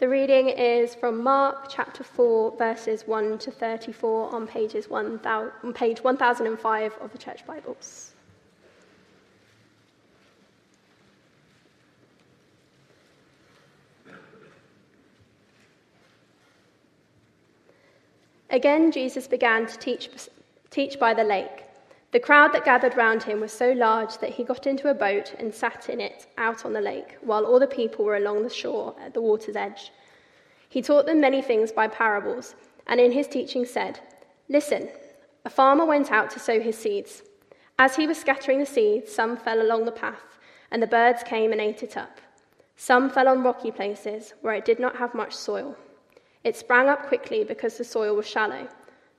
The reading is from Mark chapter 4, verses 1 to 34 on, pages 1, on page 1005 of the Church Bibles. Again, Jesus began to teach, teach by the lake. The crowd that gathered round him was so large that he got into a boat and sat in it out on the lake, while all the people were along the shore at the water's edge. He taught them many things by parables, and in his teaching said, Listen, a farmer went out to sow his seeds. As he was scattering the seeds, some fell along the path, and the birds came and ate it up. Some fell on rocky places where it did not have much soil. It sprang up quickly because the soil was shallow.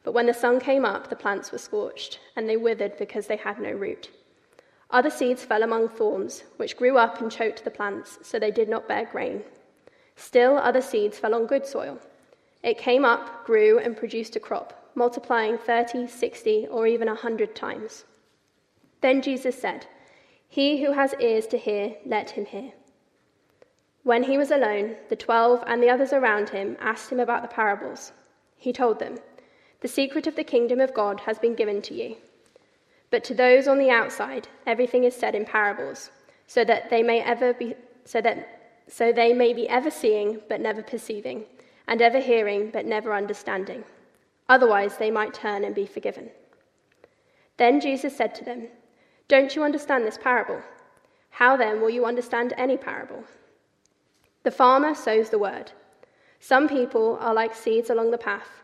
But when the sun came up, the plants were scorched, and they withered because they had no root. Other seeds fell among thorns, which grew up and choked the plants, so they did not bear grain. Still, other seeds fell on good soil. It came up, grew, and produced a crop, multiplying 30, 60, or even a 100 times. Then Jesus said, He who has ears to hear, let him hear. When he was alone, the twelve and the others around him asked him about the parables. He told them, The secret of the kingdom of God has been given to you. But to those on the outside, everything is said in parables, so that they may ever be so that so they may be ever seeing but never perceiving, and ever hearing but never understanding. Otherwise they might turn and be forgiven. Then Jesus said to them, Don't you understand this parable? How then will you understand any parable? The farmer sows the word. Some people are like seeds along the path,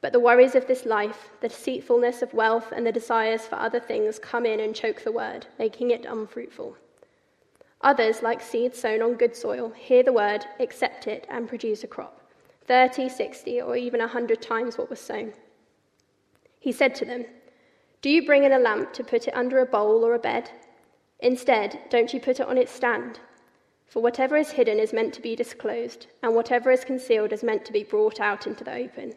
but the worries of this life, the deceitfulness of wealth, and the desires for other things come in and choke the word, making it unfruitful. Others, like seeds sown on good soil, hear the word, accept it, and produce a crop 30, 60, or even a 100 times what was sown. He said to them, Do you bring in a lamp to put it under a bowl or a bed? Instead, don't you put it on its stand? For whatever is hidden is meant to be disclosed, and whatever is concealed is meant to be brought out into the open.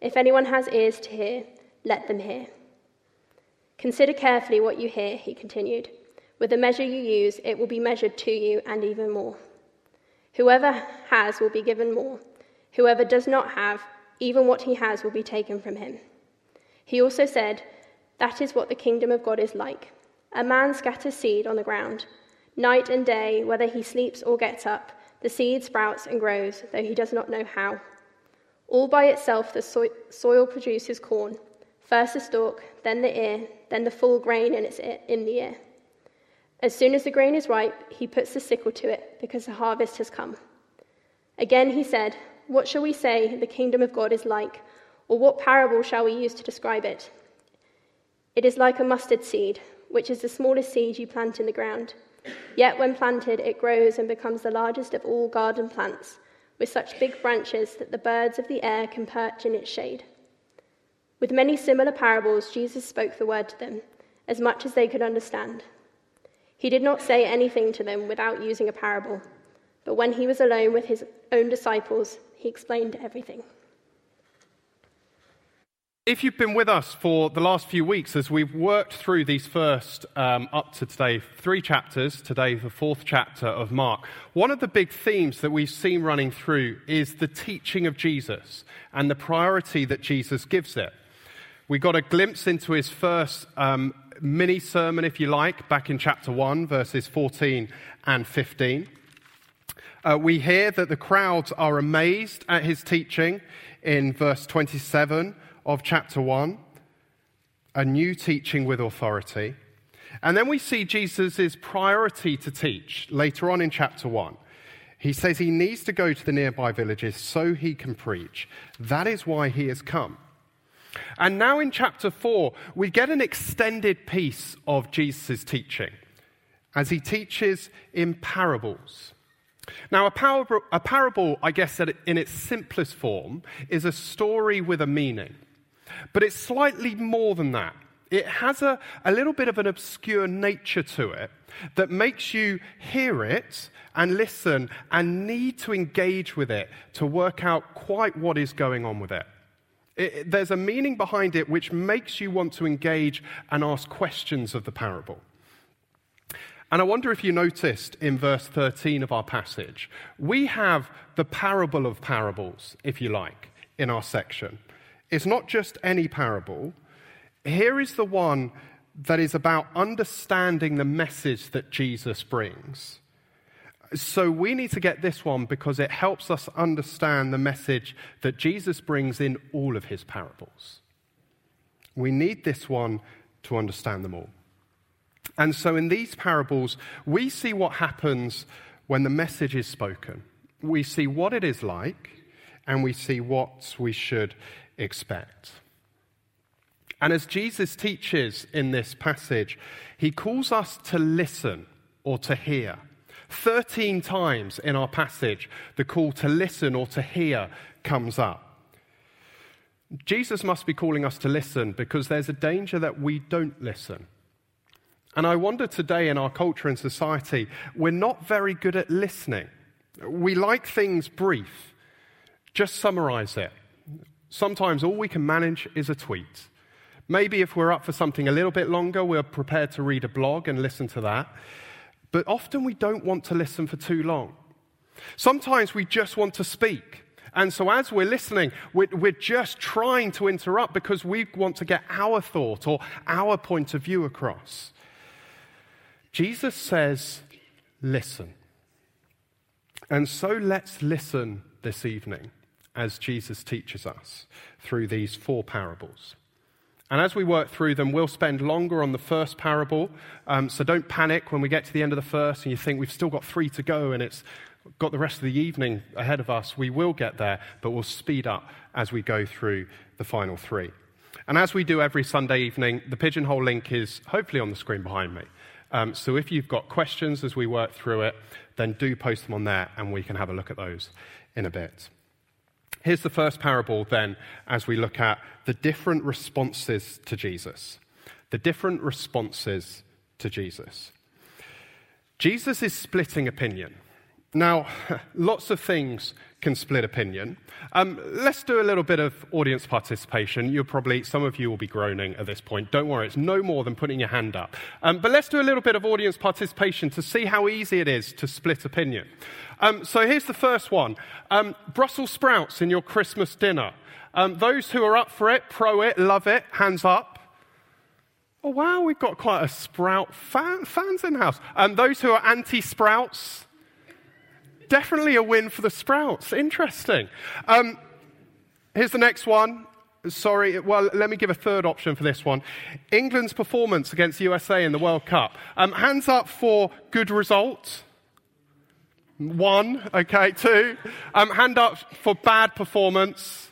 If anyone has ears to hear, let them hear. Consider carefully what you hear, he continued. With the measure you use, it will be measured to you and even more. Whoever has will be given more. Whoever does not have, even what he has will be taken from him. He also said, That is what the kingdom of God is like. A man scatters seed on the ground. Night and day, whether he sleeps or gets up, the seed sprouts and grows, though he does not know how. All by itself, the soil produces corn first the stalk, then the ear, then the full grain in, its ear, in the ear. As soon as the grain is ripe, he puts the sickle to it, because the harvest has come. Again he said, What shall we say the kingdom of God is like? Or what parable shall we use to describe it? It is like a mustard seed, which is the smallest seed you plant in the ground. Yet when planted, it grows and becomes the largest of all garden plants with such big branches that the birds of the air can perch in its shade. With many similar parables, Jesus spoke the word to them, as much as they could understand. He did not say anything to them without using a parable, but when he was alone with his own disciples, he explained everything. If you've been with us for the last few weeks as we've worked through these first, um, up to today, three chapters, today the fourth chapter of Mark, one of the big themes that we've seen running through is the teaching of Jesus and the priority that Jesus gives it. We got a glimpse into his first um, mini sermon, if you like, back in chapter 1, verses 14 and 15. Uh, we hear that the crowds are amazed at his teaching in verse 27 of chapter 1, a new teaching with authority. And then we see Jesus' priority to teach later on in chapter 1. He says he needs to go to the nearby villages so he can preach. That is why he has come. And now in chapter 4, we get an extended piece of Jesus' teaching as he teaches in parables. Now, a parable, a parable, I guess, in its simplest form, is a story with a meaning. But it's slightly more than that. It has a, a little bit of an obscure nature to it that makes you hear it and listen and need to engage with it to work out quite what is going on with it. it. There's a meaning behind it which makes you want to engage and ask questions of the parable. And I wonder if you noticed in verse 13 of our passage, we have the parable of parables, if you like, in our section. It's not just any parable. Here is the one that is about understanding the message that Jesus brings. So we need to get this one because it helps us understand the message that Jesus brings in all of his parables. We need this one to understand them all. And so in these parables, we see what happens when the message is spoken. We see what it is like, and we see what we should expect. And as Jesus teaches in this passage, he calls us to listen or to hear. 13 times in our passage, the call to listen or to hear comes up. Jesus must be calling us to listen because there's a danger that we don't listen. And I wonder today in our culture and society, we're not very good at listening. We like things brief. Just summarize it. Sometimes all we can manage is a tweet. Maybe if we're up for something a little bit longer, we're prepared to read a blog and listen to that. But often we don't want to listen for too long. Sometimes we just want to speak. And so, as we're listening, we're, just trying to interrupt because we want to get our thought or our point of view across. Jesus says, Listen. And so, let's listen this evening as Jesus teaches us through these four parables. And as we work through them, we'll spend longer on the first parable. Um, so don't panic when we get to the end of the first and you think we've still got three to go and it's got the rest of the evening ahead of us. We will get there, but we'll speed up as we go through the final three. And as we do every Sunday evening, the pigeonhole link is hopefully on the screen behind me. Um, so if you've got questions as we work through it, then do post them on there and we can have a look at those in a bit. Here's the first parable, then, as we look at the different responses to Jesus. The different responses to Jesus. Jesus is splitting opinion. Now, lots of things can split opinion. Um, let's do a little bit of audience participation. You'll probably, some of you will be groaning at this point. Don't worry, it's no more than putting your hand up. Um, but let's do a little bit of audience participation to see how easy it is to split opinion. Um, so here's the first one um, Brussels sprouts in your Christmas dinner. Um, those who are up for it, pro it, love it, hands up. Oh, wow, we've got quite a sprout fan, fans in the house. And um, those who are anti sprouts, definitely a win for the Sprouts. Interesting. Um, here's the next one. Sorry, well, let me give a third option for this one. England's performance against USA in the World Cup. Um, hands up for good result. One, okay, two. Um, hand up for bad performance.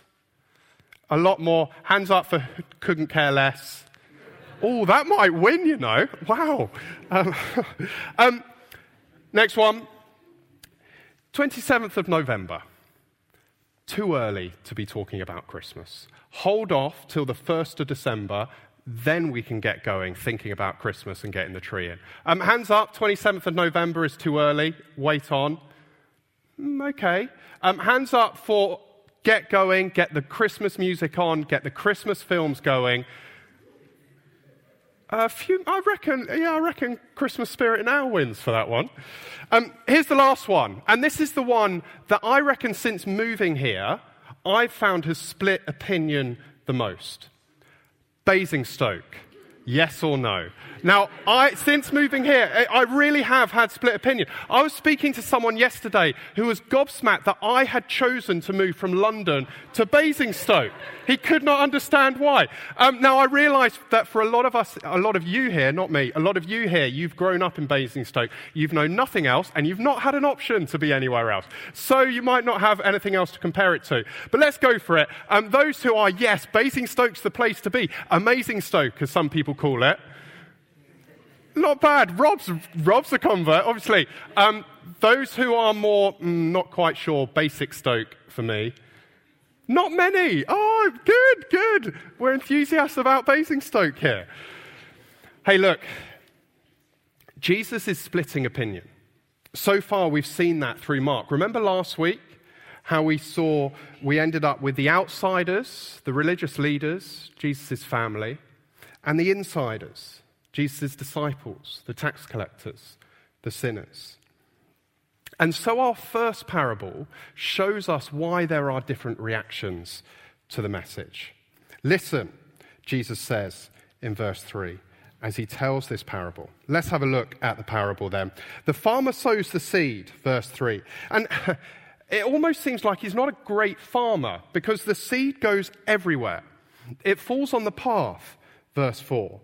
A lot more. Hands up for couldn't care less. Oh, that might win, you know. Wow. Um, um, next one. 27th of November. Too early to be talking about Christmas. Hold off till the 1st of December, then we can get going thinking about Christmas and getting the tree in. Um, hands up, 27th of November is too early. Wait on. Mm, okay. Um, hands up for get going, get the Christmas music on, get the Christmas films going. A few, I reckon, yeah, I reckon Christmas Spirit now wins for that one. Um, here's the last one, and this is the one that I reckon since moving here, I've found has split opinion the most. Basingstoke. Yes or no? Now, I, since moving here, I really have had split opinion. I was speaking to someone yesterday who was gobsmacked that I had chosen to move from London to Basingstoke. He could not understand why. Um, now, I realise that for a lot of us, a lot of you here, not me, a lot of you here, you've grown up in Basingstoke, you've known nothing else, and you've not had an option to be anywhere else. So you might not have anything else to compare it to. But let's go for it. Um, those who are, yes, Basingstoke's the place to be. Amazing Stoke, as some people call it. Not bad. Rob's, Rob's a convert, obviously. Um, those who are more, mm, not quite sure, basic Stoke for me. Not many. Oh, good, good. We're enthusiasts about Basingstoke here. Hey, look, Jesus is splitting opinion. So far, we've seen that through Mark. Remember last week how we saw we ended up with the outsiders, the religious leaders, Jesus' family, and the insiders, Jesus' disciples, the tax collectors, the sinners. And so our first parable shows us why there are different reactions to the message. Listen, Jesus says in verse 3 as he tells this parable. Let's have a look at the parable then. The farmer sows the seed, verse 3. And it almost seems like he's not a great farmer because the seed goes everywhere. It falls on the path, verse 4.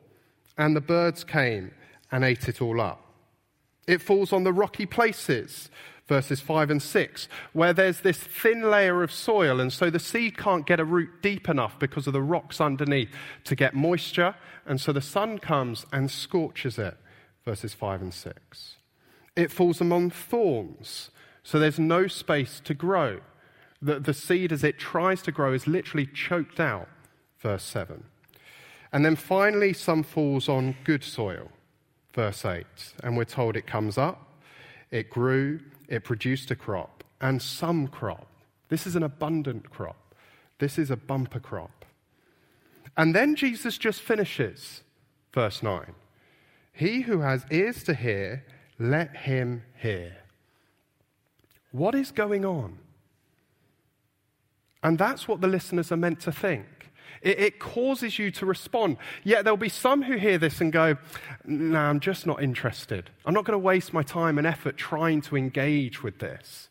And the birds came and ate it all up. It falls on the rocky places, verses 5 and 6, where there's this thin layer of soil, and so the seed can't get a root deep enough because of the rocks underneath to get moisture, and so the sun comes and scorches it, verses 5 and 6. It falls among thorns, so there's no space to grow. The, the seed, as it tries to grow, is literally choked out, verse 7. And then finally, some falls on good soil verse 8. And we're told it comes up, it grew, it produced a crop, and some crop. This is an abundant crop. This is a bumper crop. And then Jesus just finishes, verse 9. He who has ears to hear, let him hear. What is going on? And that's what the listeners are meant to think. It, it causes you to respond. Yet there'll be some who hear this and go, No, nah, I'm just not interested. I'm not going to waste my time and effort trying to engage with this.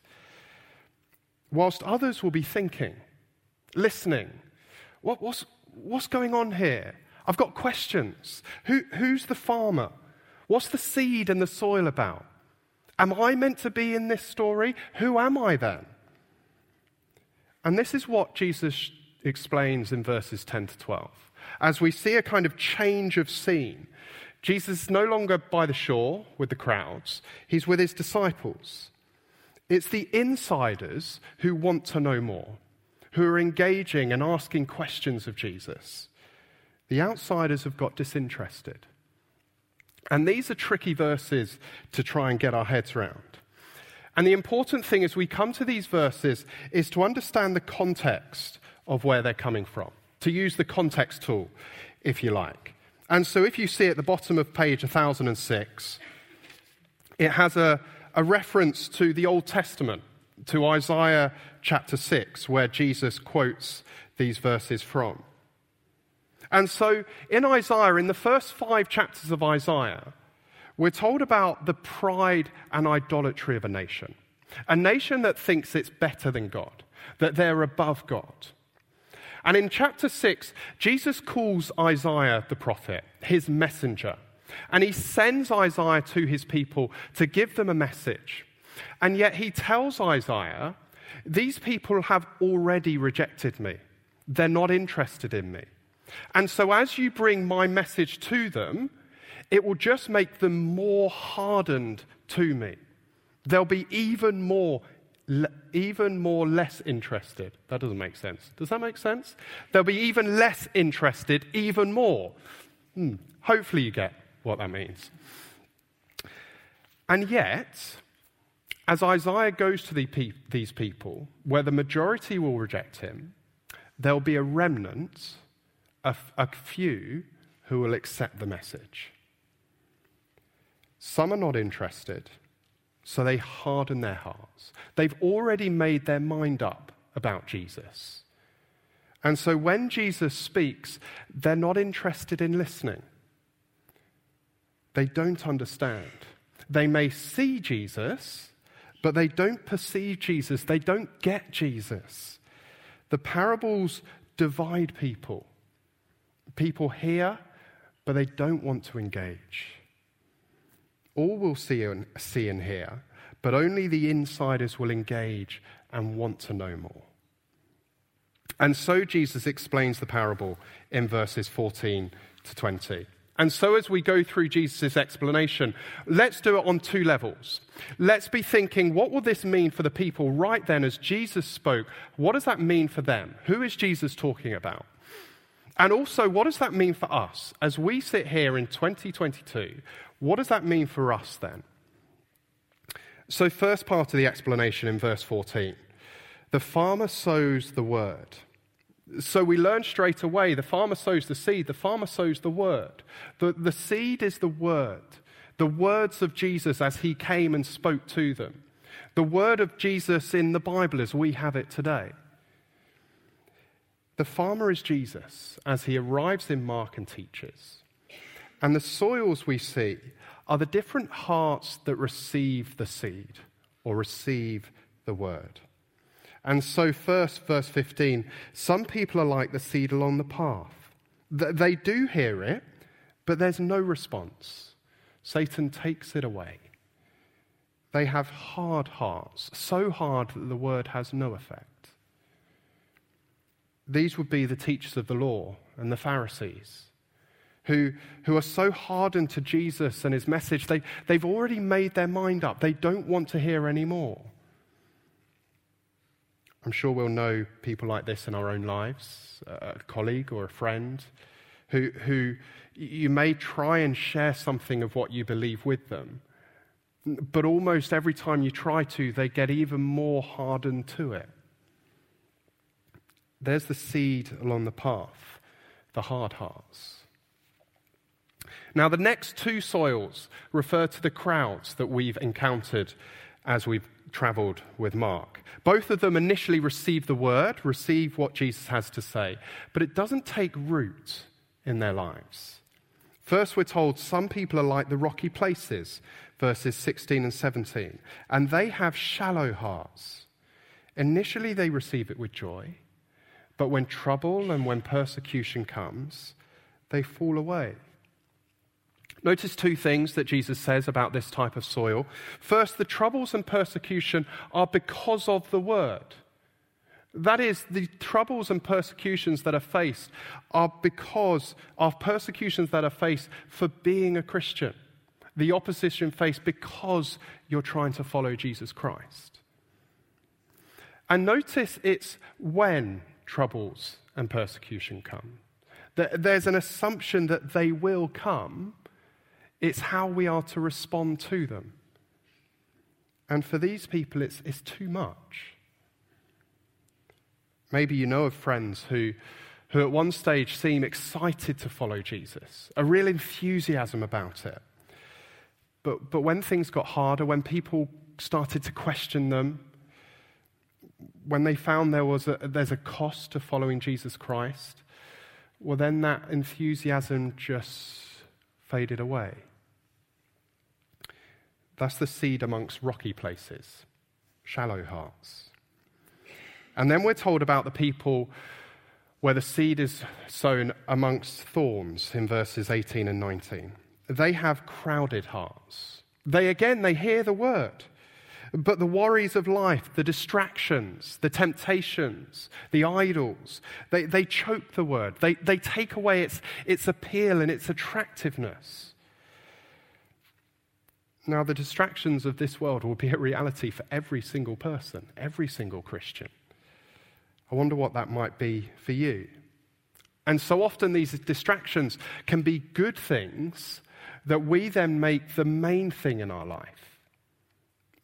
Whilst others will be thinking, listening, what, what's, what's going on here? I've got questions. Who, who's the farmer? What's the seed and the soil about? Am I meant to be in this story? Who am I then? And this is what Jesus explains in verses 10 to 12. As we see a kind of change of scene, Jesus is no longer by the shore with the crowds, he's with his disciples. It's the insiders who want to know more, who are engaging and asking questions of Jesus. The outsiders have got disinterested. And these are tricky verses to try and get our heads around. And the important thing as we come to these verses is to understand the context of where they're coming from, to use the context tool, if you like. And so if you see at the bottom of page 1006, it has a, a reference to the Old Testament, to Isaiah chapter 6, where Jesus quotes these verses from. And so in Isaiah, in the first five chapters of Isaiah, we're told about the pride and idolatry of a nation. A nation that thinks it's better than God, that they're above God. And in chapter 6, Jesus calls Isaiah the prophet, his messenger. And he sends Isaiah to his people to give them a message. And yet he tells Isaiah, These people have already rejected me. They're not interested in me. And so as you bring my message to them, it will just make them more hardened to me. They'll be even more even more less interested. That doesn't make sense. Does that make sense? They'll be even less interested, even more. Hmm. Hopefully, you get what that means. And yet, as Isaiah goes to the pe- these people, where the majority will reject him, there'll be a remnant, a, f- a few who will accept the message. Some are not interested so they harden their hearts. They've already made their mind up about Jesus. And so when Jesus speaks, they're not interested in listening. They don't understand. They may see Jesus, but they don't perceive Jesus. They don't get Jesus. The parables divide people. People hear, but they don't want to engage. All will see and, see and hear, but only the insiders will engage and want to know more. And so Jesus explains the parable in verses 14 to 20. And so, as we go through Jesus' explanation, let's do it on two levels. Let's be thinking, what will this mean for the people right then as Jesus spoke? What does that mean for them? Who is Jesus talking about? And also, what does that mean for us? As we sit here in 2022, what does that mean for us then? So, first part of the explanation in verse 14 the farmer sows the word. So we learn straight away the farmer sows the seed, the farmer sows the word. The, the seed is the word, the words of Jesus as he came and spoke to them, the word of Jesus in the Bible as we have it today. The farmer is Jesus as he arrives in Mark and teaches. And the soils we see are the different hearts that receive the seed or receive the word. And so, first, verse 15 some people are like the seed along the path. They do hear it, but there's no response. Satan takes it away. They have hard hearts, so hard that the word has no effect. These would be the teachers of the law and the Pharisees, who, who are so hardened to Jesus and his message, they, they've already made their mind up. They don't want to hear anymore. I'm sure we'll know people like this in our own lives, a colleague or a friend, who, who you may try and share something of what you believe with them, but almost every time you try to, they get even more hardened to it. There's the seed along the path, the hard hearts. Now, the next two soils refer to the crowds that we've encountered as we've traveled with Mark. Both of them initially receive the word, receive what Jesus has to say, but it doesn't take root in their lives. First, we're told some people are like the rocky places, verses 16 and 17, and they have shallow hearts. Initially, they receive it with joy, but when trouble and when persecution comes, they fall away. Notice two things that Jesus says about this type of soil. First, the troubles and persecution are because of the word. That is, the troubles and persecutions that are faced are because of persecutions that are faced for being a Christian. The opposition faced because you're trying to follow Jesus Christ. And notice it's when troubles and persecution come. There's an assumption that they will come it's how we are to respond to them. And for these people, it's, it's too much. Maybe you know of friends who, who at one stage seem excited to follow Jesus, a real enthusiasm about it. But, but when things got harder, when people started to question them, when they found there was a, there's a cost to following Jesus Christ, well, then that enthusiasm just faded away. That's the seed amongst rocky places, shallow hearts. And then we're told about the people where the seed is sown amongst thorns in verses 18 and 19. They have crowded hearts. They again, they hear the word. But the worries of life, the distractions, the temptations, the idols, they, they choke the word. They, they take away its, its appeal and its attractiveness. Now, the distractions of this world will be a reality for every single person, every single Christian. I wonder what that might be for you. And so often, these distractions can be good things that we then make the main thing in our life.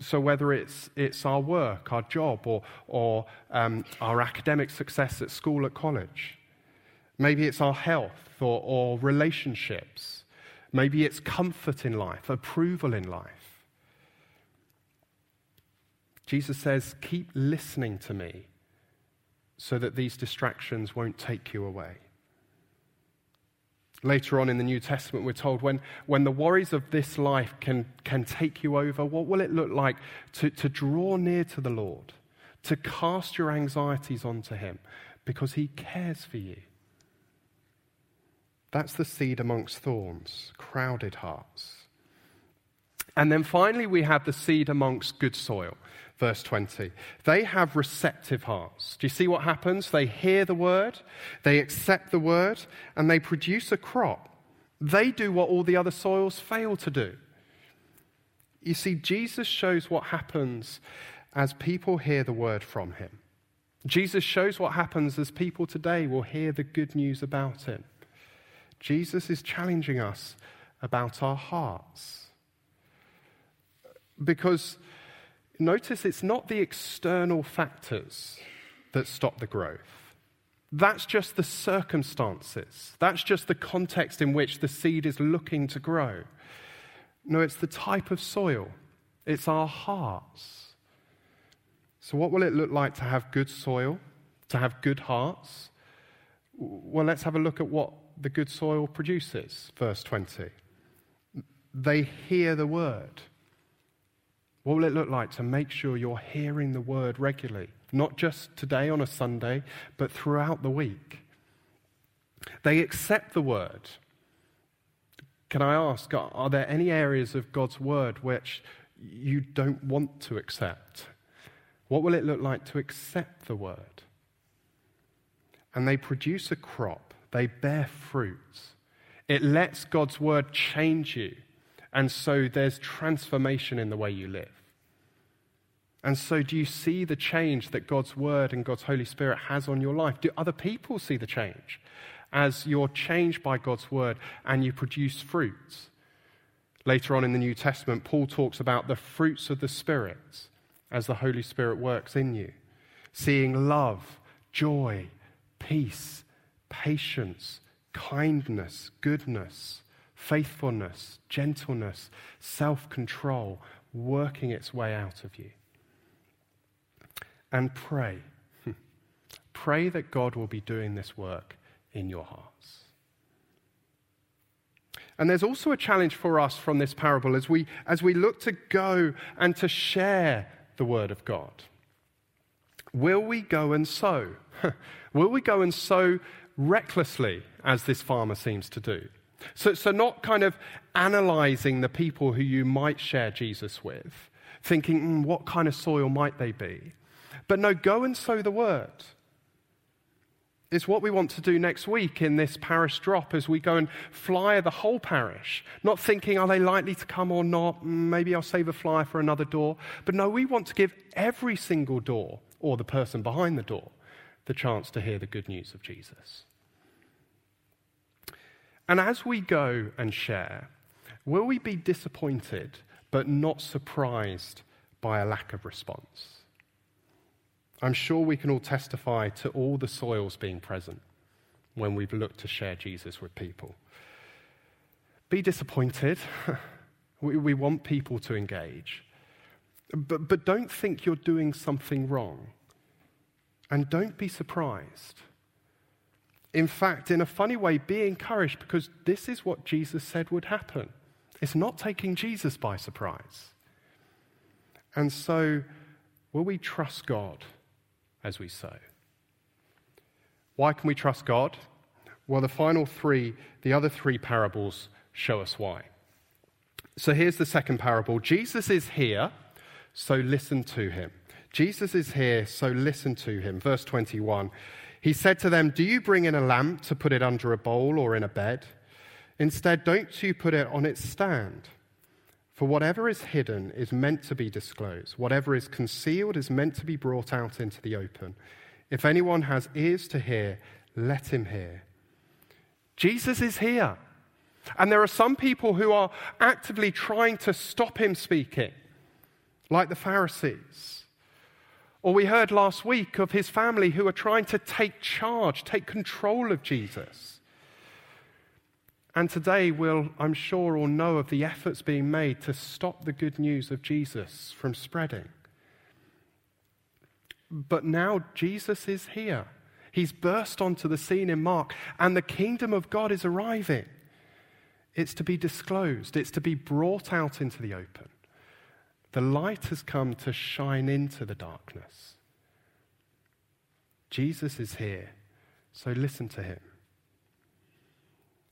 So, whether it's, it's our work, our job, or, or um, our academic success at school, at college, maybe it's our health or, or relationships Maybe it's comfort in life, approval in life. Jesus says, Keep listening to me so that these distractions won't take you away. Later on in the New Testament, we're told when, when the worries of this life can, can take you over, what will it look like to, to draw near to the Lord, to cast your anxieties onto Him because He cares for you? That's the seed amongst thorns, crowded hearts. And then finally, we have the seed amongst good soil. Verse 20. They have receptive hearts. Do you see what happens? They hear the word, they accept the word, and they produce a crop. They do what all the other soils fail to do. You see, Jesus shows what happens as people hear the word from him. Jesus shows what happens as people today will hear the good news about him. Jesus is challenging us about our hearts. Because notice it's not the external factors that stop the growth. That's just the circumstances. That's just the context in which the seed is looking to grow. No, it's the type of soil, it's our hearts. So, what will it look like to have good soil, to have good hearts? Well, let's have a look at what the good soil produces. Verse 20. They hear the word. What will it look like to make sure you're hearing the word regularly? Not just today on a Sunday, but throughout the week. They accept the word. Can I ask, are there any areas of God's word which you don't want to accept? What will it look like to accept the word? And they produce a crop, they bear fruit. It lets God's word change you. And so there's transformation in the way you live. And so, do you see the change that God's Word and God's Holy Spirit has on your life? Do other people see the change as you're changed by God's Word and you produce fruits? Later on in the New Testament, Paul talks about the fruits of the Spirit as the Holy Spirit works in you. Seeing love, joy, peace, patience, kindness, goodness, faithfulness, gentleness, self control working its way out of you. And pray. pray that God will be doing this work in your hearts. And there's also a challenge for us from this parable as we, as we look to go and to share the word of God. Will we go and sow? Will we go and sow recklessly, as this farmer seems to do? So, so, not kind of analyzing the people who you might share Jesus with, thinking, mm, what kind of soil might they be? But no, go and sow the word. It's what we want to do next week in this parish drop as we go and flyer the whole parish. Not thinking, are they likely to come or not? Mm, maybe I'll save a flyer for another door. But no, we want to give every single door, or the person behind the door, the chance to hear the good news of Jesus. And as we go and share, will we be disappointed but not surprised by a lack of response? I'm sure we can all testify to all the soils being present when we've looked to share Jesus with people. Be disappointed. we, we want people to engage. But, but don't think you're doing something wrong. And don't be surprised. In fact, in a funny way, be encouraged because this is what Jesus said would happen. It's not taking Jesus by surprise. And so, will we trust God? as we sow. Why can we trust God? Well, the final three, the other three parables show us why. So here's the second parable Jesus is here, so listen to him. Jesus is here, so listen to him. Verse 21 He said to them, Do you bring in a lamp to put it under a bowl or in a bed? Instead, don't you put it on its stand? For whatever is hidden is meant to be disclosed, whatever is concealed is meant to be brought out into the open. If anyone has ears to hear, let him hear. Jesus is here. And there are some people who are actively trying to stop him speaking, like the Pharisees. Or we heard last week of his family who are trying to take charge, take control of Jesus. And today we'll, I'm sure, all know of the efforts being made to stop the good news of Jesus from spreading. But now Jesus is here. He's burst onto the scene in Mark, and the kingdom of God is arriving. It's to be disclosed, it's to be brought out into the open. The light has come to shine into the darkness. Jesus is here, so listen to him.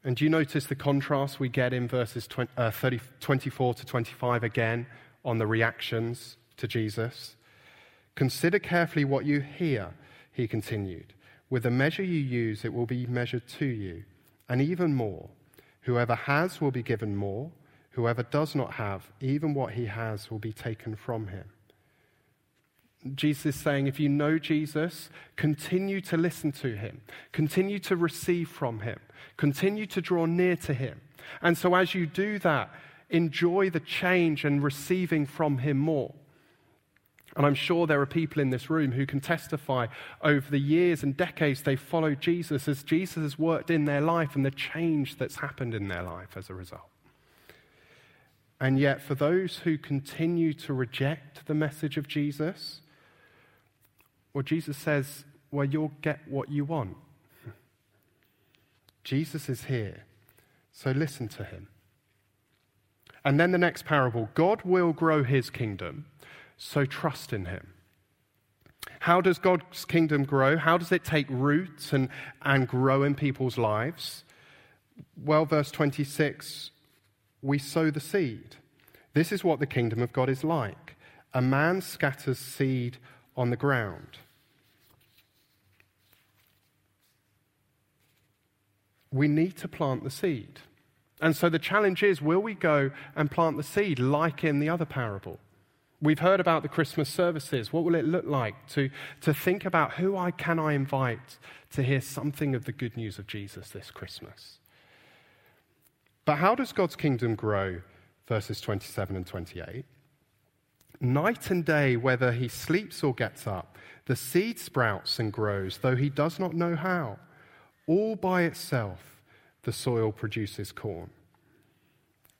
And do you notice the contrast we get in verses 20, uh, 30, 24 to 25 again on the reactions to Jesus? Consider carefully what you hear, he continued. With the measure you use, it will be measured to you. And even more, Whoever has will be given more. Whoever does not have, even what he has will be taken from him. Jesus is saying, if you know Jesus, continue to listen to him, continue to receive from him, continue to draw near to him. And so, as you do that, enjoy the change and receiving from him more. And I'm sure there are people in this room who can testify over the years and decades they've followed Jesus as Jesus has worked in their life and the change that's happened in their life as a result. And yet, for those who continue to reject the message of Jesus, well, Jesus says, well, you'll get what you want. Jesus is here, so listen to him. And then the next parable God will grow his kingdom so trust in him. How does God's kingdom grow? How does it take roots and, and grow in people's lives? Well, verse 26 we sow the seed. This is what the kingdom of God is like. A man scatters seed on the ground. We need to plant the seed. And so the challenge is will we go and plant the seed like in the other parable? We've heard about the Christmas services. What will it look like to, to think about who I can I invite to hear something of the good news of Jesus this Christmas? But how does God's kingdom grow? Verses 27 and 28. Night and day, whether he sleeps or gets up, the seed sprouts and grows, though he does not know how. All by itself, the soil produces corn.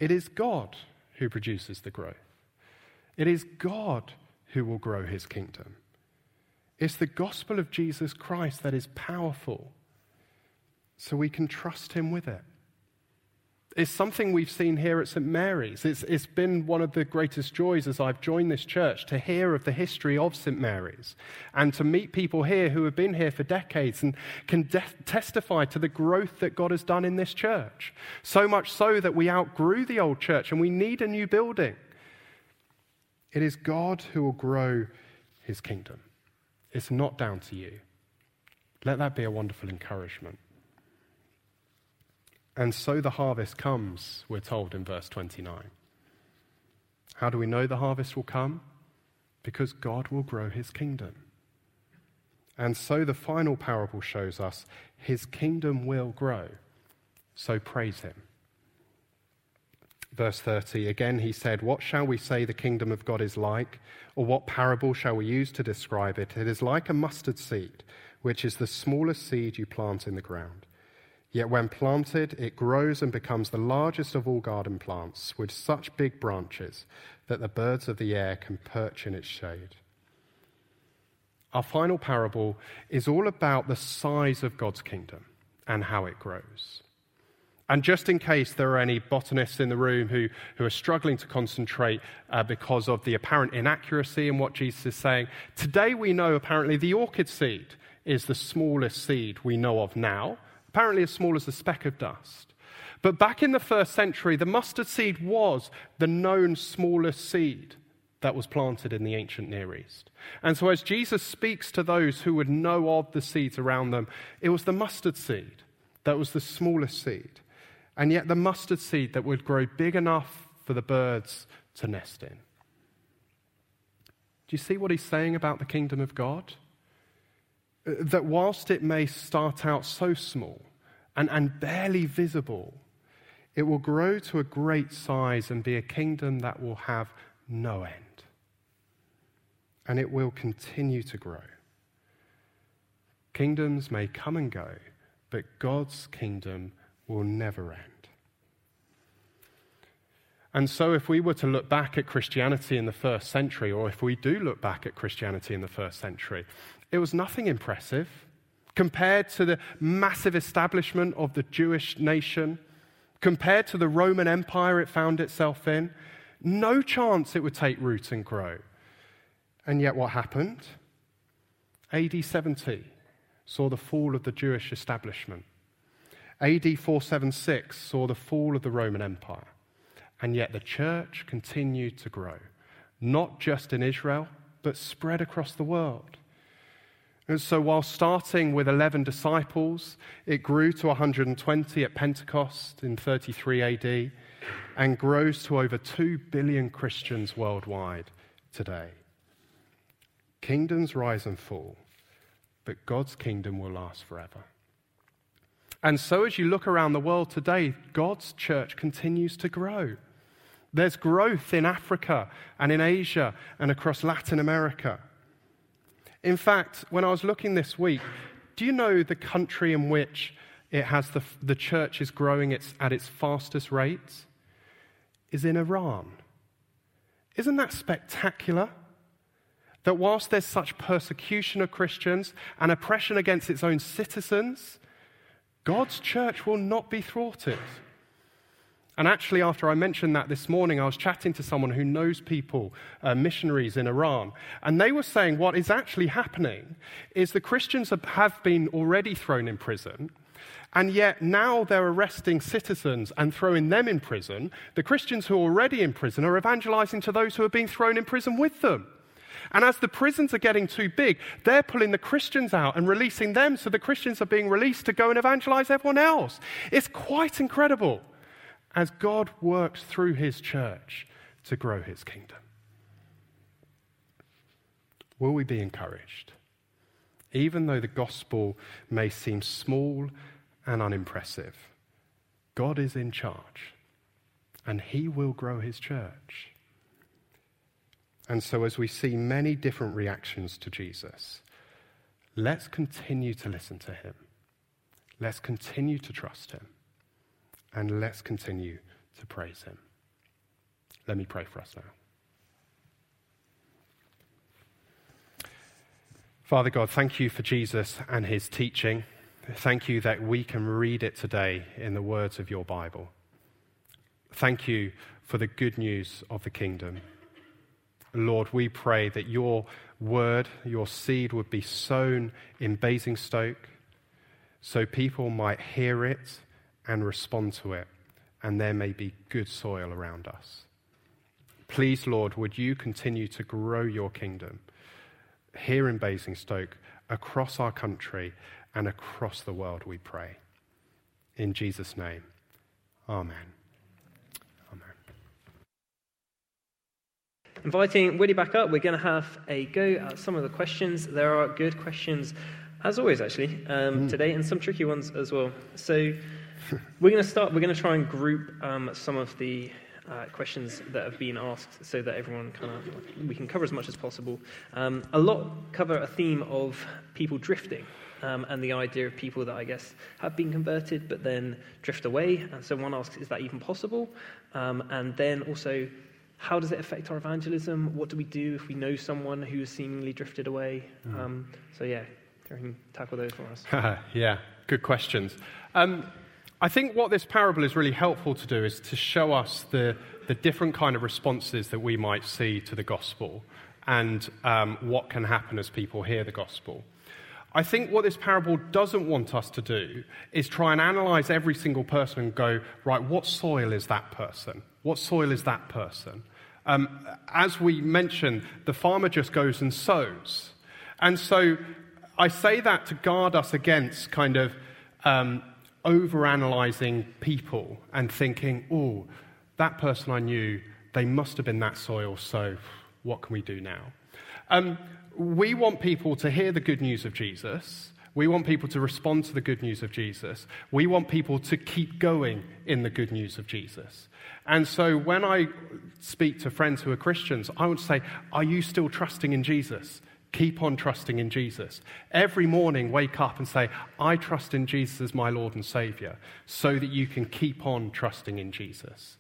It is God who produces the growth. It is God who will grow his kingdom. It's the gospel of Jesus Christ that is powerful, so we can trust him with it. It's something we've seen here at St. Mary's. It's, it's been one of the greatest joys as I've joined this church to hear of the history of St. Mary's and to meet people here who have been here for decades and can de- testify to the growth that God has done in this church. So much so that we outgrew the old church and we need a new building. It is God who will grow his kingdom. It's not down to you. Let that be a wonderful encouragement. And so the harvest comes, we're told in verse 29. How do we know the harvest will come? Because God will grow his kingdom. And so the final parable shows us his kingdom will grow. So praise him. Verse 30 again, he said, What shall we say the kingdom of God is like? Or what parable shall we use to describe it? It is like a mustard seed, which is the smallest seed you plant in the ground. Yet when planted, it grows and becomes the largest of all garden plants, with such big branches that the birds of the air can perch in its shade. Our final parable is all about the size of God's kingdom and how it grows. And just in case there are any botanists in the room who, who are struggling to concentrate uh, because of the apparent inaccuracy in what Jesus is saying, today we know apparently the orchid seed is the smallest seed we know of now, apparently as small as a speck of dust. But back in the first century, the mustard seed was the known smallest seed that was planted in the ancient Near East. And so, as Jesus speaks to those who would know of the seeds around them, it was the mustard seed that was the smallest seed and yet the mustard seed that would grow big enough for the birds to nest in. Do you see what he's saying about the kingdom of God? That whilst it may start out so small and, and barely visible, it will grow to a great size and be a kingdom that will have no end. And it will continue to grow. Kingdoms may come and go, but God's kingdom will never end. And so, if we were to look back at Christianity in the first century, or if we do look back at Christianity in the first century, it was nothing impressive compared to the massive establishment of the Jewish nation, compared to the Roman Empire it found itself in. No chance it would take root and grow. And yet, what happened? AD 70 saw the fall of the Jewish establishment. AD 476 saw the fall of the Roman Empire. And yet the church continued to grow, not just in Israel, but spread across the world. And so, while starting with 11 disciples, it grew to 120 at Pentecost in 33 AD and grows to over 2 billion Christians worldwide today. Kingdoms rise and fall, but God's kingdom will last forever. And so, as you look around the world today, God's church continues to grow. There's growth in Africa and in Asia and across Latin America. In fact, when I was looking this week, do you know the country in which it has the, the church is growing its, at its fastest rates? Is in Iran. Isn't that spectacular? That whilst there's such persecution of Christians and oppression against its own citizens, God's church will not be thwarted. And actually, after I mentioned that this morning, I was chatting to someone who knows people, uh, missionaries in Iran, and they were saying what is actually happening is the Christians have been already thrown in prison, and yet now they're arresting citizens and throwing them in prison. The Christians who are already in prison are evangelizing to those who are being thrown in prison with them. And as the prisons are getting too big, they're pulling the Christians out and releasing them, so the Christians are being released to go and evangelize everyone else. It's quite incredible as God works through his church to grow his kingdom. Will we be encouraged? Even though the gospel may seem small and unimpressive, God is in charge and he will grow his church. And so, as we see many different reactions to Jesus, let's continue to listen to him. Let's continue to trust him. And let's continue to praise him. Let me pray for us now. Father God, thank you for Jesus and his teaching. Thank you that we can read it today in the words of your Bible. Thank you for the good news of the kingdom. Lord, we pray that your word, your seed would be sown in Basingstoke so people might hear it and respond to it, and there may be good soil around us. Please, Lord, would you continue to grow your kingdom here in Basingstoke, across our country, and across the world, we pray. In Jesus' name, amen. Amen. Inviting Woody back up, we're going to have a go at some of the questions. There are good questions, as always, actually, um, mm. today, and some tricky ones as well. So we're going to start, we're going to try and group um, some of the uh, questions that have been asked so that everyone kind of, we can cover as much as possible. Um, a lot cover a theme of people drifting. Um, and the idea of people that I guess have been converted but then drift away. And so one asks, is that even possible? Um, and then also, how does it affect our evangelism? What do we do if we know someone who has seemingly drifted away? Mm. Um, so, yeah, can tackle those for us. yeah, good questions. Um, I think what this parable is really helpful to do is to show us the, the different kind of responses that we might see to the gospel and um, what can happen as people hear the gospel. I think what this parable doesn't want us to do is try and analyze every single person and go, right, what soil is that person? What soil is that person? Um, as we mentioned, the farmer just goes and sows. And so I say that to guard us against kind of um, overanalyzing people and thinking, oh, that person I knew, they must have been that soil, so what can we do now? Um, we want people to hear the good news of Jesus. We want people to respond to the good news of Jesus. We want people to keep going in the good news of Jesus. And so when I speak to friends who are Christians, I would say, Are you still trusting in Jesus? Keep on trusting in Jesus. Every morning, wake up and say, I trust in Jesus as my Lord and Savior, so that you can keep on trusting in Jesus.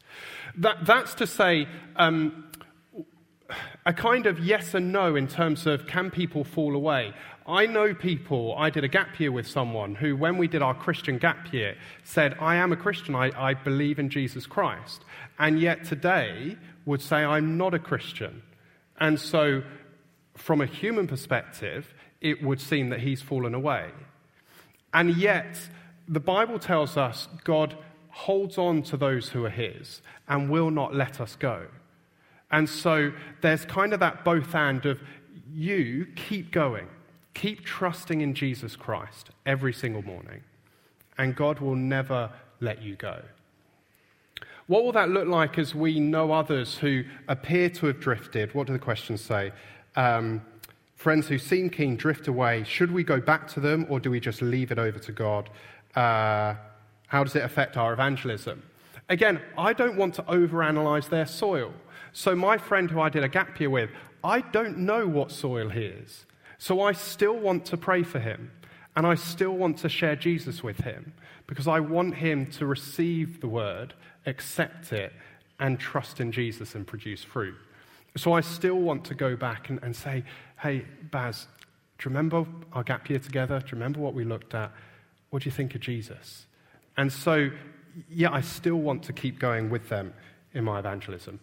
That, that's to say, um, a kind of yes and no in terms of can people fall away. I know people, I did a gap year with someone who, when we did our Christian gap year, said, I am a Christian, I, I believe in Jesus Christ, and yet today would say, I'm not a Christian. And so, from a human perspective, it would seem that he's fallen away. And yet, the Bible tells us God holds on to those who are his and will not let us go. And so there's kind of that both and of you keep going, Keep trusting in Jesus Christ every single morning, and God will never let you go. What will that look like as we know others who appear to have drifted? What do the questions say? Um, friends who seem keen drift away. Should we go back to them or do we just leave it over to God? Uh, how does it affect our evangelism? Again, I don't want to overanalyze their soil. So, my friend who I did a gap year with, I don't know what soil he is. So, I still want to pray for him and I still want to share Jesus with him because I want him to receive the word, accept it, and trust in Jesus and produce fruit. So, I still want to go back and, and say, hey, Baz, do you remember our gap year together? Do you remember what we looked at? What do you think of Jesus? And so, yeah, I still want to keep going with them in my evangelism.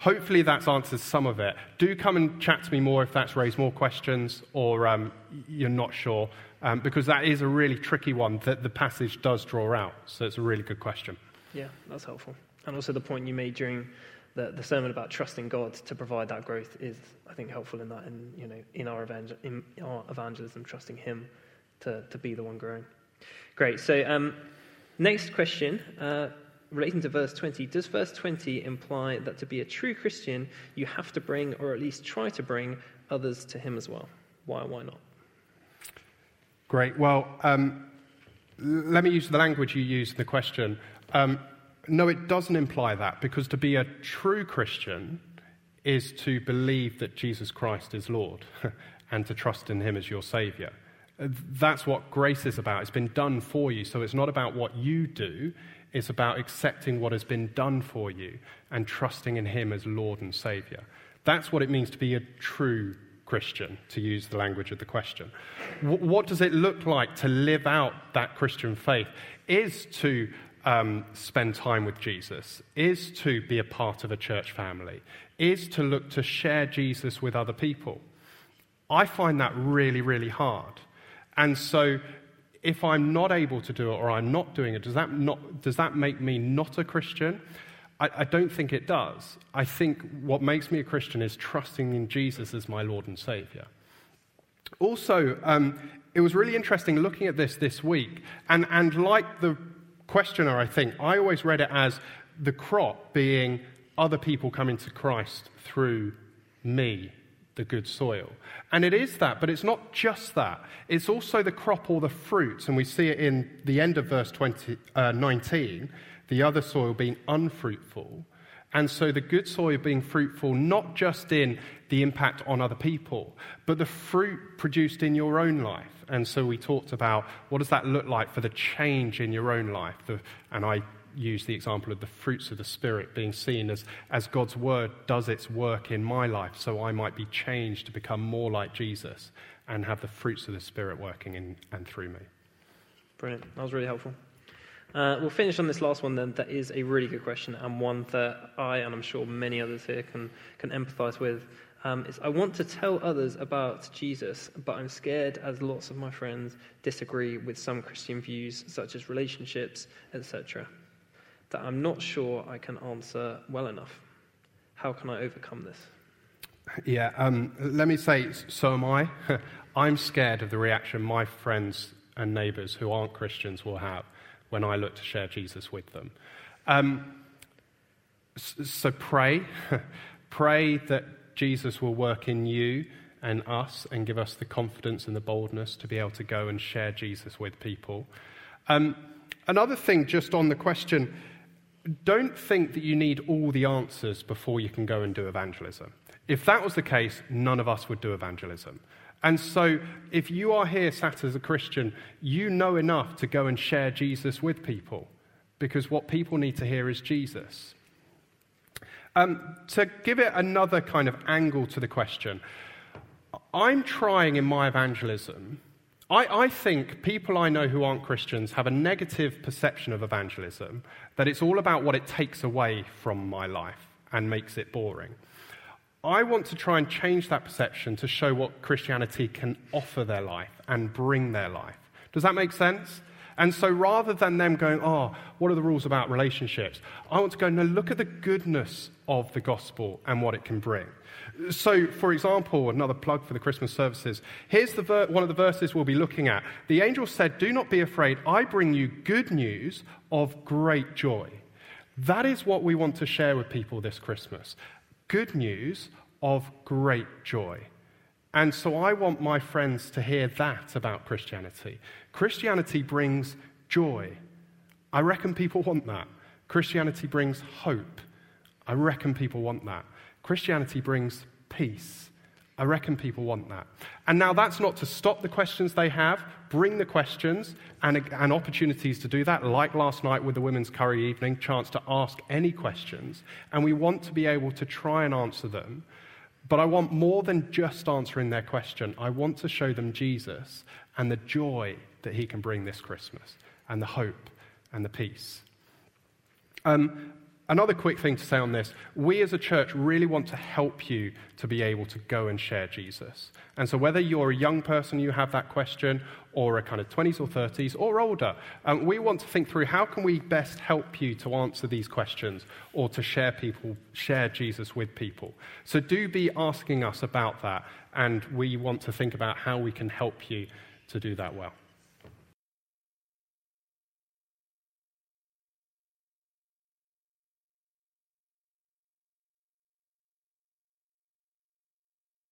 Hopefully, that's answered some of it. Do come and chat to me more if that's raised more questions or um, you're not sure, um, because that is a really tricky one that the passage does draw out. So, it's a really good question. Yeah, that's helpful. And also, the point you made during the, the sermon about trusting God to provide that growth is, I think, helpful in that, in, you know, in our, evangel- in our evangelism, trusting Him to, to be the one growing. Great. So, um, next question, uh, relating to verse 20. Does verse 20 imply that to be a true Christian, you have to bring, or at least try to bring, others to Him as well? Why or why not? Great. Well, um, let me use the language you used in the question. Um, no, it doesn't imply that, because to be a true Christian is to believe that Jesus Christ is Lord and to trust in Him as your Savior. That's what grace is about. It's been done for you. So it's not about what you do, it's about accepting what has been done for you and trusting in Him as Lord and Savior. That's what it means to be a true Christian, to use the language of the question. What does it look like to live out that Christian faith? Is to um, spend time with Jesus, is to be a part of a church family, is to look to share Jesus with other people. I find that really, really hard. And so, if I'm not able to do it or I'm not doing it, does that, not, does that make me not a Christian? I, I don't think it does. I think what makes me a Christian is trusting in Jesus as my Lord and Savior. Also, um, it was really interesting looking at this this week, and, and like the questioner, I think, I always read it as the crop being other people coming to Christ through me, the good soil. And it is that, but it's not just that. It's also the crop or the fruits, and we see it in the end of verse 20, uh, 19, the other soil being unfruitful. And so the good soil being fruitful, not just in the impact on other people, but the fruit produced in your own life. And so we talked about what does that look like for the change in your own life. The, and I use the example of the fruits of the Spirit being seen as, as God's word does its work in my life, so I might be changed to become more like Jesus and have the fruits of the Spirit working in and through me. Brilliant. That was really helpful. Uh, we'll finish on this last one then. That is a really good question and one that I, and I'm sure many others here, can, can empathize with. Um, is I want to tell others about Jesus, but I'm scared, as lots of my friends disagree with some Christian views, such as relationships, etc., that I'm not sure I can answer well enough. How can I overcome this? Yeah, um, let me say, so am I. I'm scared of the reaction my friends and neighbors who aren't Christians will have when I look to share Jesus with them. Um, so pray. pray that Jesus will work in you and us and give us the confidence and the boldness to be able to go and share Jesus with people. Um, another thing, just on the question, don't think that you need all the answers before you can go and do evangelism. If that was the case, none of us would do evangelism. And so, if you are here sat as a Christian, you know enough to go and share Jesus with people because what people need to hear is Jesus. Um, to give it another kind of angle to the question, I'm trying in my evangelism. I, I, think people I know who aren't Christians have a negative perception of evangelism, that it's all about what it takes away from my life and makes it boring. I want to try and change that perception to show what Christianity can offer their life and bring their life. Does that make sense? And so rather than them going, oh, what are the rules about relationships? I want to go, no, look at the goodness of the gospel and what it can bring. So, for example, another plug for the Christmas services. Here's the ver- one of the verses we'll be looking at. The angel said, Do not be afraid. I bring you good news of great joy. That is what we want to share with people this Christmas. Good news of great joy. And so I want my friends to hear that about Christianity. Christianity brings joy. I reckon people want that. Christianity brings hope. I reckon people want that. Christianity brings peace. I reckon people want that. And now that's not to stop the questions they have. Bring the questions and, and opportunities to do that, like last night with the women's curry evening, chance to ask any questions. And we want to be able to try and answer them. But I want more than just answering their question. I want to show them Jesus and the joy that he can bring this Christmas, and the hope and the peace. Um, Another quick thing to say on this we as a church really want to help you to be able to go and share Jesus. And so, whether you're a young person, you have that question, or a kind of 20s or 30s or older, um, we want to think through how can we best help you to answer these questions or to share people, share Jesus with people. So, do be asking us about that, and we want to think about how we can help you to do that well.